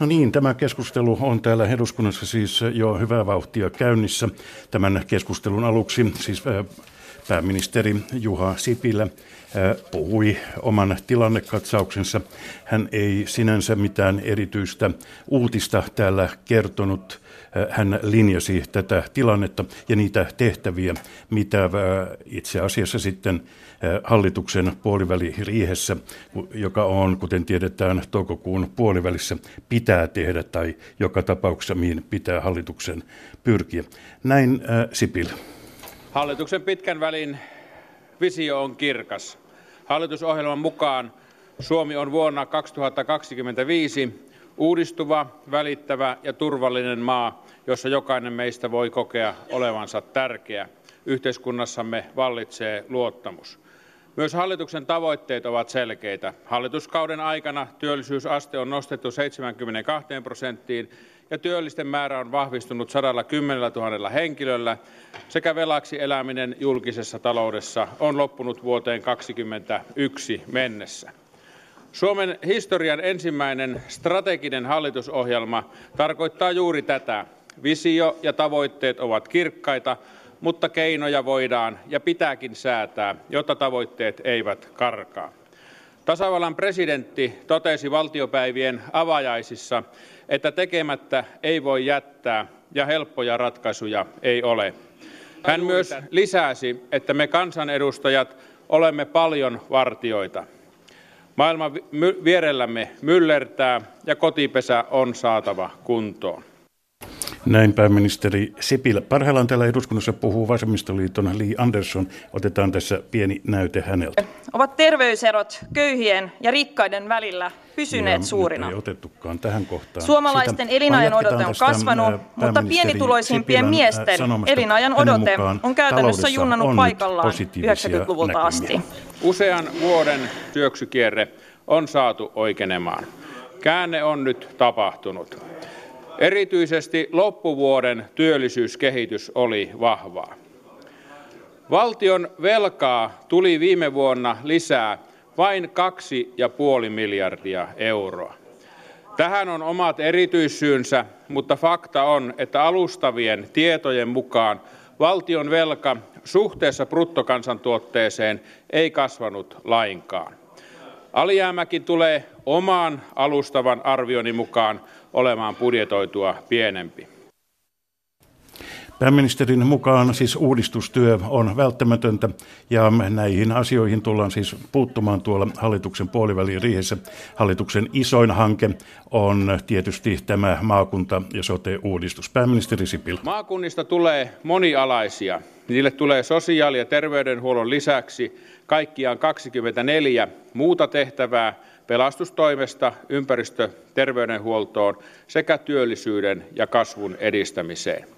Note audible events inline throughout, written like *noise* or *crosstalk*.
No niin, tämä keskustelu on täällä eduskunnassa siis jo hyvää vauhtia käynnissä. Tämän keskustelun aluksi siis pääministeri Juha Sipilä puhui oman tilannekatsauksensa. Hän ei sinänsä mitään erityistä uutista täällä kertonut. Hän linjasi tätä tilannetta ja niitä tehtäviä, mitä itse asiassa sitten hallituksen puoliväliriihessä, joka on, kuten tiedetään, toukokuun puolivälissä, pitää tehdä tai joka tapauksessa mihin pitää hallituksen pyrkiä. Näin Sipilä. Hallituksen pitkän välin visio on kirkas. Hallitusohjelman mukaan Suomi on vuonna 2025 uudistuva, välittävä ja turvallinen maa, jossa jokainen meistä voi kokea olevansa tärkeä. Yhteiskunnassamme vallitsee luottamus. Myös hallituksen tavoitteet ovat selkeitä. Hallituskauden aikana työllisyysaste on nostettu 72 prosenttiin ja työllisten määrä on vahvistunut 110 000 henkilöllä sekä velaksi eläminen julkisessa taloudessa on loppunut vuoteen 2021 mennessä. Suomen historian ensimmäinen strateginen hallitusohjelma tarkoittaa juuri tätä. Visio ja tavoitteet ovat kirkkaita, mutta keinoja voidaan ja pitääkin säätää, jotta tavoitteet eivät karkaa. Tasavallan presidentti totesi valtiopäivien avajaisissa, että tekemättä ei voi jättää ja helppoja ratkaisuja ei ole. Hän myös lisäsi, että me kansanedustajat olemme paljon vartioita. Maailma vierellämme myllertää ja kotipesä on saatava kuntoon. Näin pääministeri Sipilä. Parhaillaan täällä eduskunnassa puhuu vasemmistoliiton Li Andersson. Otetaan tässä pieni näyte häneltä. Ovat terveyserot köyhien ja rikkaiden välillä pysyneet ja suurina. Ei otettukaan tähän kohtaan. Suomalaisten Sitä, elinajan odote on kasvanut, mutta pienituloisimpien Sipilän miesten elinajan odote on käytännössä junnannut paikallaan 90-luvulta asti. Usean vuoden syöksykierre on saatu oikeenemaan. Käänne on nyt tapahtunut. Erityisesti loppuvuoden työllisyyskehitys oli vahvaa. Valtion velkaa tuli viime vuonna lisää vain kaksi ja puoli miljardia euroa. Tähän on omat erityissyynsä, mutta fakta on, että alustavien tietojen mukaan valtion velka suhteessa bruttokansantuotteeseen ei kasvanut lainkaan. Alijäämäkin tulee oman alustavan arvioni mukaan olemaan budjetoitua pienempi. Pääministerin mukaan siis uudistustyö on välttämätöntä ja näihin asioihin tullaan siis puuttumaan tuolla hallituksen puolivälin riihessä. Hallituksen isoin hanke on tietysti tämä maakunta- ja sote-uudistus. Pääministeri Sipilä. Maakunnista tulee monialaisia. Niille tulee sosiaali- ja terveydenhuollon lisäksi kaikkiaan 24 muuta tehtävää, pelastustoimesta ympäristöterveydenhuoltoon sekä työllisyyden ja kasvun edistämiseen.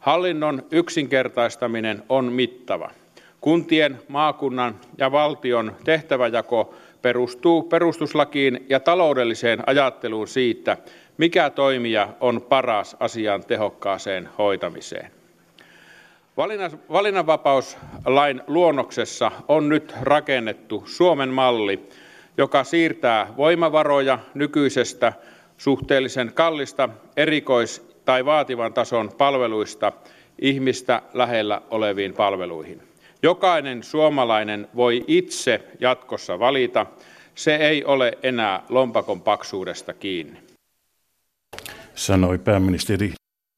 Hallinnon yksinkertaistaminen on mittava. Kuntien, maakunnan ja valtion tehtäväjako perustuu perustuslakiin ja taloudelliseen ajatteluun siitä, mikä toimija on paras asian tehokkaaseen hoitamiseen. Valinnanvapauslain luonnoksessa on nyt rakennettu Suomen malli, joka siirtää voimavaroja nykyisestä suhteellisen kallista erikois- tai vaativan tason palveluista ihmistä lähellä oleviin palveluihin. Jokainen suomalainen voi itse jatkossa valita. Se ei ole enää lompakon paksuudesta kiinni. Sanoi pääministeri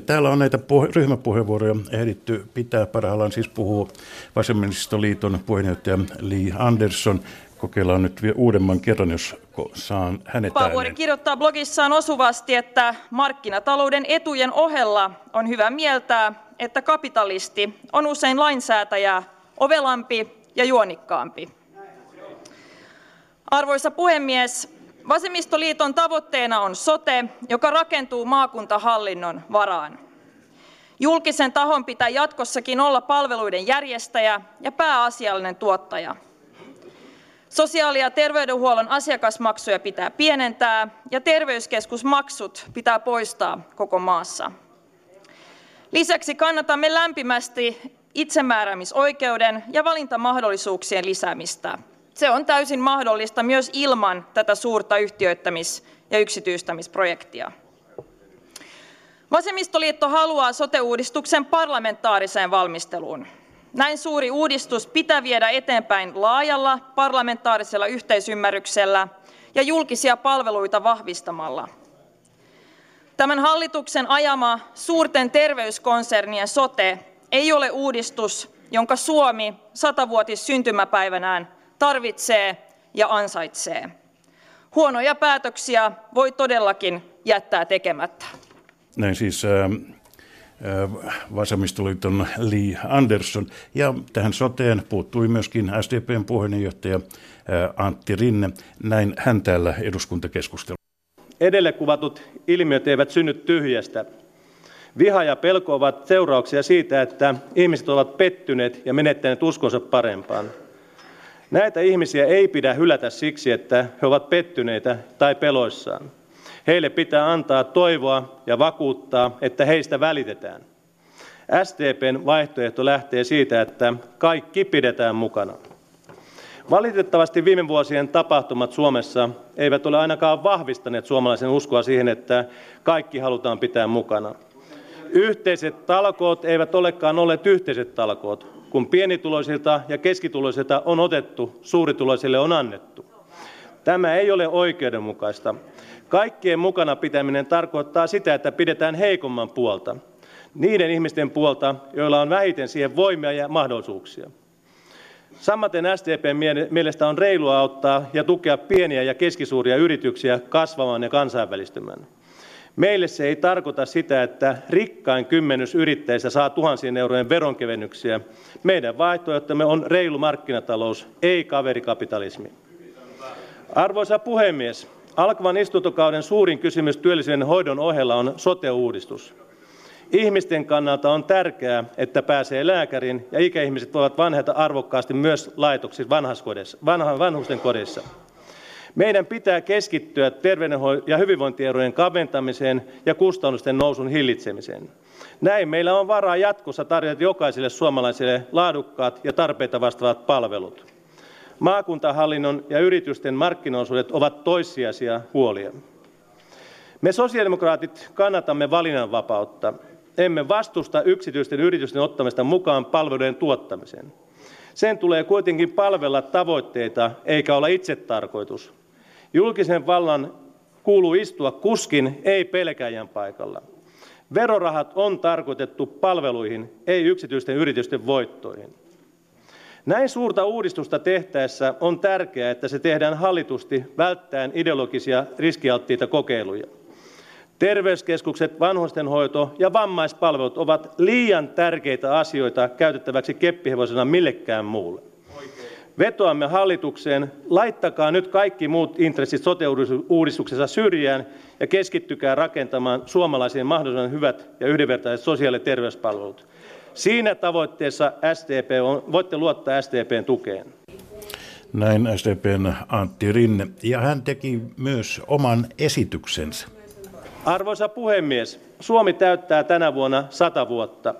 Täällä on näitä puhe- ryhmäpuheenvuoroja ehditty pitää. Parhaillaan siis puhuu Vasemmistoliiton puheenjohtaja Li Andersson. Kokeillaan nyt vielä uudemman kerran, jos saan hänet Vapaavuori kirjoittaa blogissaan osuvasti, että markkinatalouden etujen ohella on hyvä mieltää, että kapitalisti on usein lainsäätäjä ovelampi ja juonikkaampi. Arvoisa puhemies, Vasemmistoliiton tavoitteena on sote, joka rakentuu maakuntahallinnon varaan. Julkisen tahon pitää jatkossakin olla palveluiden järjestäjä ja pääasiallinen tuottaja. Sosiaali- ja terveydenhuollon asiakasmaksuja pitää pienentää ja terveyskeskusmaksut pitää poistaa koko maassa. Lisäksi kannatamme lämpimästi itsemääräämisoikeuden ja valintamahdollisuuksien lisäämistä. se on täysin mahdollista myös ilman tätä suurta yhtiöittämis ja yksityistämisprojektia vasemmistoliitto haluaa sote uudistuksen parlamentaariseen valmisteluun näin suuri uudistus pitää viedä eteenpäin laajalla parlamentaarisella yhteisymmärryksellä ja julkisia palveluita vahvistamalla. Tämän hallituksen ajama suurten terveyskonsernien sote ei ole uudistus jonka suomi sata vuotissyntymäpäivänään tarvitsee ja ansaitsee. Huonoja päätöksiä voi todellakin jättää tekemättä. Näin siis vasemmistoliiton Lee Andersson. Ja tähän soteen puuttui myöskin SDPn puheenjohtaja Antti Rinne. Näin hän täällä eduskuntakeskustelussa. Edelle kuvatut ilmiöt eivät synny tyhjästä. Viha ja pelko ovat seurauksia siitä, että ihmiset ovat pettyneet ja menettäneet uskonsa parempaan. Näitä ihmisiä ei pidä hylätä siksi, että he ovat pettyneitä tai peloissaan. Heille pitää antaa toivoa ja vakuuttaa, että heistä välitetään. SDPn vaihtoehto lähtee siitä, että kaikki pidetään mukana. Valitettavasti viime vuosien tapahtumat Suomessa eivät ole ainakaan vahvistaneet suomalaisen uskoa siihen, että kaikki halutaan pitää mukana. Yhteiset talkoot eivät olekaan olleet yhteiset talkoot. Kun pienituloisilta ja keskituloisilta on otettu, suurituloisille on annettu. Tämä ei ole oikeudenmukaista. Kaikkien mukana pitäminen tarkoittaa sitä, että pidetään heikomman puolta. Niiden ihmisten puolta, joilla on vähiten siihen voimia ja mahdollisuuksia. Samaten SDPn mielestä on reilua auttaa ja tukea pieniä ja keskisuuria yrityksiä kasvamaan ja kansainvälistymään. Meille se ei tarkoita sitä, että rikkain kymmenys yrittäjistä saa tuhansien eurojen veronkevennyksiä. Meidän vaihtoehtomme on reilu markkinatalous, ei kaverikapitalismi. Arvoisa puhemies, alkavan istuntokauden suurin kysymys työllisyyden hoidon ohella on sote-uudistus. Ihmisten kannalta on tärkeää, että pääsee lääkäriin ja ikäihmiset voivat vanheta arvokkaasti myös laitoksissa vanhusten kodissa. Meidän pitää keskittyä terveydenhoidon ja hyvinvointierojen kaventamiseen ja kustannusten nousun hillitsemiseen. Näin meillä on varaa jatkossa tarjota jokaiselle suomalaiselle laadukkaat ja tarpeita vastaavat palvelut. Maakuntahallinnon ja yritysten markkinaosuudet ovat toissijaisia huolia. Me sosiaalidemokraatit kannatamme valinnanvapautta. Emme vastusta yksityisten yritysten ottamista mukaan palveluiden tuottamiseen. Sen tulee kuitenkin palvella tavoitteita eikä olla itsetarkoitus. Julkisen vallan kuuluu istua kuskin, ei pelkäjän paikalla. Verorahat on tarkoitettu palveluihin, ei yksityisten yritysten voittoihin. Näin suurta uudistusta tehtäessä on tärkeää, että se tehdään hallitusti välttäen ideologisia riskialttiita kokeiluja. Terveyskeskukset, vanhustenhoito ja vammaispalvelut ovat liian tärkeitä asioita käytettäväksi keppihevosena millekään muulle. Vetoamme hallitukseen, laittakaa nyt kaikki muut intressit sote-uudistuksessa syrjään ja keskittykää rakentamaan suomalaisiin mahdollisimman hyvät ja yhdenvertaiset sosiaali- ja terveyspalvelut. Siinä tavoitteessa voitte luottaa SDPn tukeen. Näin SDPn Antti Rinne. Ja hän teki myös oman esityksensä. Arvoisa puhemies, Suomi täyttää tänä vuonna sata vuotta.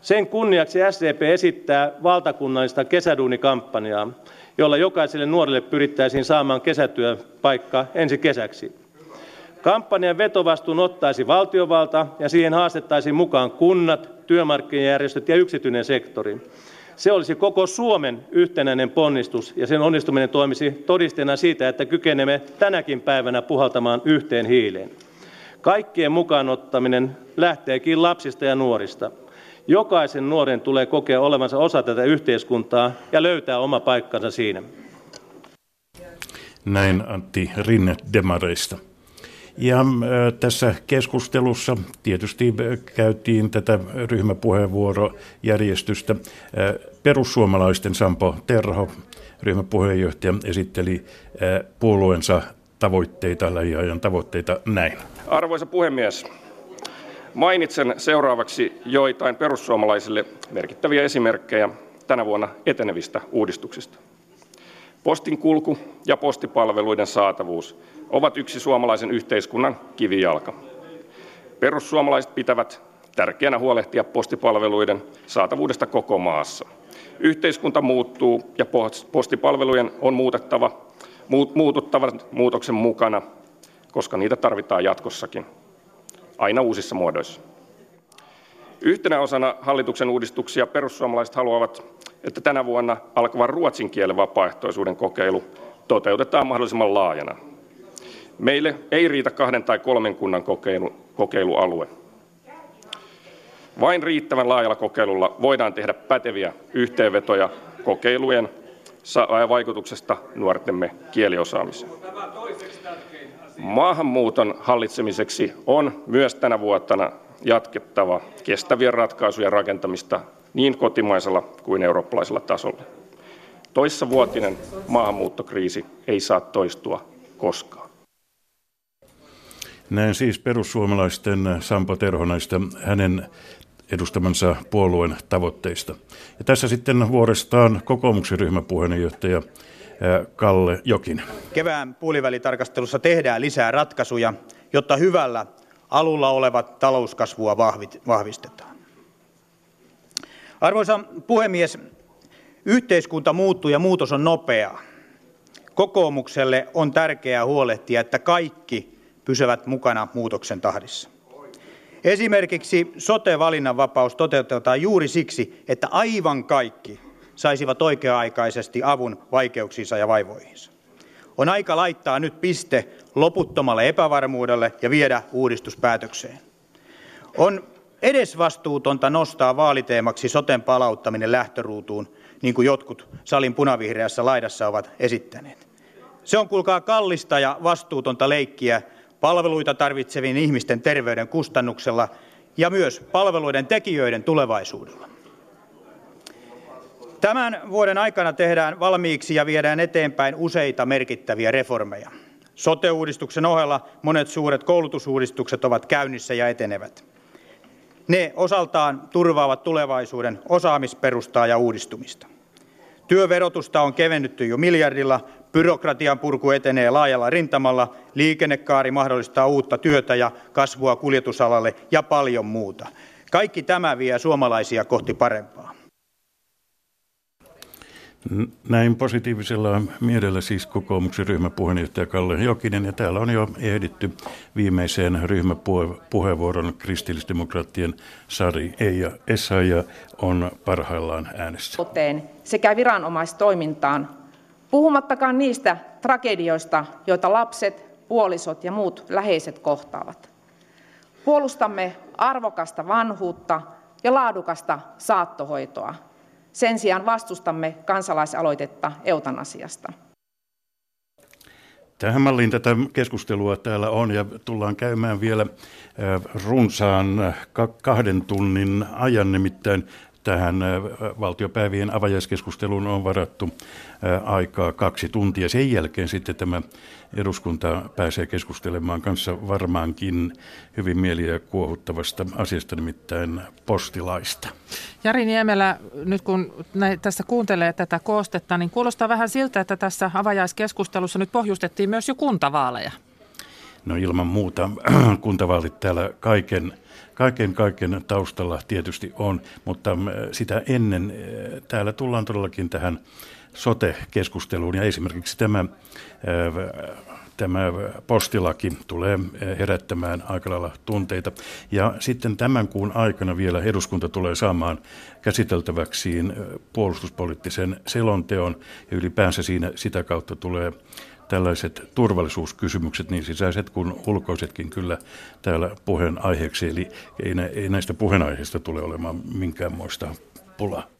Sen kunniaksi SDP esittää valtakunnallista kesäduunikampanjaa, jolla jokaiselle nuorelle pyrittäisiin saamaan kesätyöpaikka ensi kesäksi. Kampanjan vetovastuun ottaisi valtiovalta ja siihen haastettaisiin mukaan kunnat, työmarkkinajärjestöt ja yksityinen sektori. Se olisi koko Suomen yhtenäinen ponnistus ja sen onnistuminen toimisi todisteena siitä, että kykenemme tänäkin päivänä puhaltamaan yhteen hiileen. Kaikkien mukaan ottaminen lähteekin lapsista ja nuorista. Jokaisen nuoren tulee kokea olevansa osa tätä yhteiskuntaa ja löytää oma paikkansa siinä. Näin Antti Rinne Demareista. Ja tässä keskustelussa tietysti käytiin tätä ryhmäpuheenvuorojärjestystä. Perussuomalaisten Sampo Terho, ryhmäpuheenjohtaja, esitteli puolueensa tavoitteita, lähiajan tavoitteita näin. Arvoisa puhemies, mainitsen seuraavaksi joitain perussuomalaisille merkittäviä esimerkkejä tänä vuonna etenevistä uudistuksista. Postin kulku ja postipalveluiden saatavuus ovat yksi suomalaisen yhteiskunnan kivijalka. Perussuomalaiset pitävät tärkeänä huolehtia postipalveluiden saatavuudesta koko maassa. Yhteiskunta muuttuu ja postipalvelujen on muututtava muutoksen mukana, koska niitä tarvitaan jatkossakin, aina uusissa muodoissa. Yhtenä osana hallituksen uudistuksia perussuomalaiset haluavat, että tänä vuonna alkava ruotsin kielen vapaaehtoisuuden kokeilu toteutetaan mahdollisimman laajana. Meille ei riitä kahden tai kolmen kunnan kokeilu, kokeilualue. Vain riittävän laajalla kokeilulla voidaan tehdä päteviä yhteenvetoja kokeilujen vaikutuksesta nuortemme kieliosaamiseen. Maahanmuuton hallitsemiseksi on myös tänä vuotena jatkettava kestävien ratkaisujen rakentamista niin kotimaisella kuin eurooppalaisella tasolla. Toissavuotinen maahanmuuttokriisi ei saa toistua koskaan. Näin siis perussuomalaisten Sampo Terho näistä hänen edustamansa puolueen tavoitteista. Ja tässä sitten vuorestaan kokoomuksen ryhmäpuheenjohtaja Kalle Jokin. Kevään puolivälitarkastelussa tehdään lisää ratkaisuja, jotta hyvällä alulla olevat talouskasvua vahvistetaan. Arvoisa puhemies, yhteiskunta muuttuu ja muutos on nopeaa. Kokoomukselle on tärkeää huolehtia, että kaikki pysyvät mukana muutoksen tahdissa. Esimerkiksi sote-valinnanvapaus toteutetaan juuri siksi, että aivan kaikki saisivat oikea-aikaisesti avun vaikeuksiinsa ja vaivoihinsa. On aika laittaa nyt piste loputtomalle epävarmuudelle ja viedä uudistus päätökseen. On edesvastuutonta nostaa vaaliteemaksi soten palauttaminen lähtöruutuun, niin kuin jotkut salin punavihreässä laidassa ovat esittäneet. Se on kuulkaa kallista ja vastuutonta leikkiä palveluita tarvitsevien ihmisten terveyden kustannuksella ja myös palveluiden tekijöiden tulevaisuudella. Tämän vuoden aikana tehdään valmiiksi ja viedään eteenpäin useita merkittäviä reformeja. Sote-uudistuksen ohella monet suuret koulutusuudistukset ovat käynnissä ja etenevät. Ne osaltaan turvaavat tulevaisuuden osaamisperustaa ja uudistumista. Työverotusta on kevennytty jo miljardilla, byrokratian purku etenee laajalla rintamalla, liikennekaari mahdollistaa uutta työtä ja kasvua kuljetusalalle ja paljon muuta. Kaikki tämä vie suomalaisia kohti parempaa. Näin positiivisella mielellä siis kokoomuksen ryhmäpuheenjohtaja Kalle Jokinen. Ja täällä on jo ehditty viimeiseen ryhmäpuheenvuoron kristillisdemokraattien Sari Eija Essaija on parhaillaan äänessä. Sekä viranomaistoimintaan, puhumattakaan niistä tragedioista, joita lapset, puolisot ja muut läheiset kohtaavat. Puolustamme arvokasta vanhuutta ja laadukasta saattohoitoa sen sijaan vastustamme kansalaisaloitetta eutanasiasta. Tähän malliin tätä keskustelua täällä on ja tullaan käymään vielä äh, runsaan kahden tunnin ajan, nimittäin tähän äh, valtiopäivien avajaiskeskusteluun on varattu aikaa kaksi tuntia. Sen jälkeen sitten tämä eduskunta pääsee keskustelemaan kanssa varmaankin hyvin mieliä kuohuttavasta asiasta, nimittäin postilaista. Jari Niemelä, nyt kun tässä kuuntelee tätä koostetta, niin kuulostaa vähän siltä, että tässä avajaiskeskustelussa nyt pohjustettiin myös jo kuntavaaleja. No ilman muuta *clears throat* kuntavaalit täällä kaiken, kaiken, kaiken taustalla tietysti on, mutta sitä ennen täällä tullaan todellakin tähän sote-keskusteluun ja esimerkiksi tämä tämä postilaki tulee herättämään aika lailla tunteita. Ja sitten tämän kuun aikana vielä eduskunta tulee saamaan käsiteltäväksiin puolustuspoliittisen selonteon ja ylipäänsä siinä sitä kautta tulee tällaiset turvallisuuskysymykset, niin sisäiset kuin ulkoisetkin kyllä täällä puheenaiheeksi. Eli ei näistä puheenaiheista tule olemaan minkäänmoista pulaa.